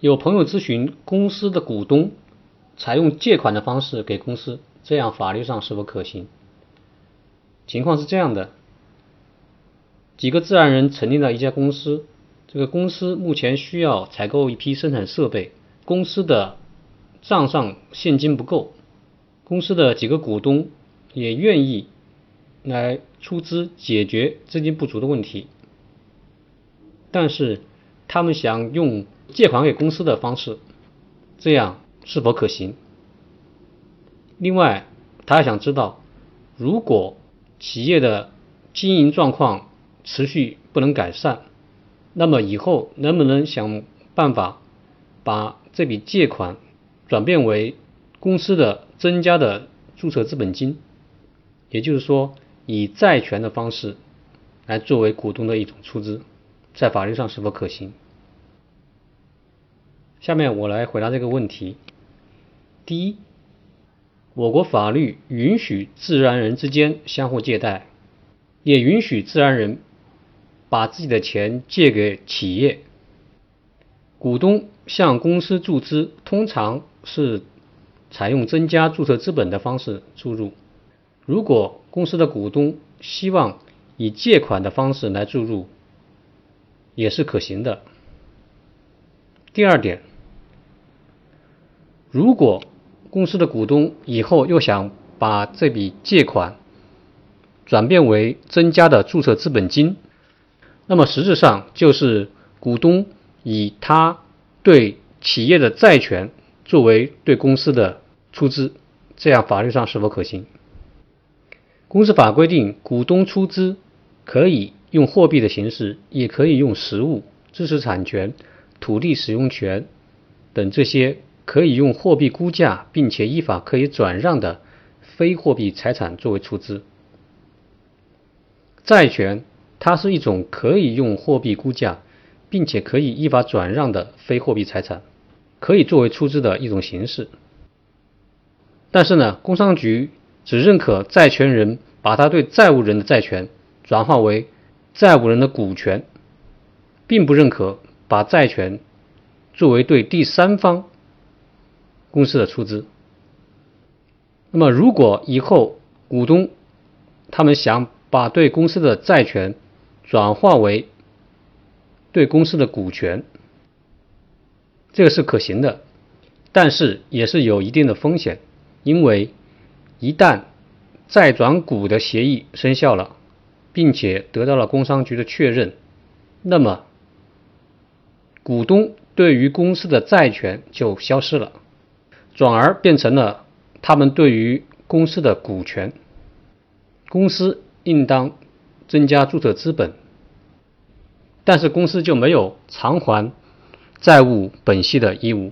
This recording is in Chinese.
有朋友咨询公司的股东采用借款的方式给公司，这样法律上是否可行？情况是这样的：几个自然人成立了一家公司，这个公司目前需要采购一批生产设备，公司的账上现金不够，公司的几个股东也愿意来出资解决资金不足的问题，但是他们想用。借款给公司的方式，这样是否可行？另外，他还想知道，如果企业的经营状况持续不能改善，那么以后能不能想办法把这笔借款转变为公司的增加的注册资本金？也就是说，以债权的方式来作为股东的一种出资，在法律上是否可行？下面我来回答这个问题。第一，我国法律允许自然人之间相互借贷，也允许自然人把自己的钱借给企业。股东向公司注资，通常是采用增加注册资本的方式注入。如果公司的股东希望以借款的方式来注入，也是可行的。第二点。如果公司的股东以后又想把这笔借款转变为增加的注册资本金，那么实质上就是股东以他对企业的债权作为对公司的出资，这样法律上是否可行？公司法规定，股东出资可以用货币的形式，也可以用实物、知识产权、土地使用权等这些。可以用货币估价，并且依法可以转让的非货币财产作为出资。债权它是一种可以用货币估价，并且可以依法转让的非货币财产，可以作为出资的一种形式。但是呢，工商局只认可债权人把他对债务人的债权转化为债务人的股权，并不认可把债权作为对第三方。公司的出资，那么如果以后股东他们想把对公司的债权转化为对公司的股权，这个是可行的，但是也是有一定的风险，因为一旦债转股的协议生效了，并且得到了工商局的确认，那么股东对于公司的债权就消失了。转而变成了他们对于公司的股权，公司应当增加注册资本，但是公司就没有偿还债务本息的义务。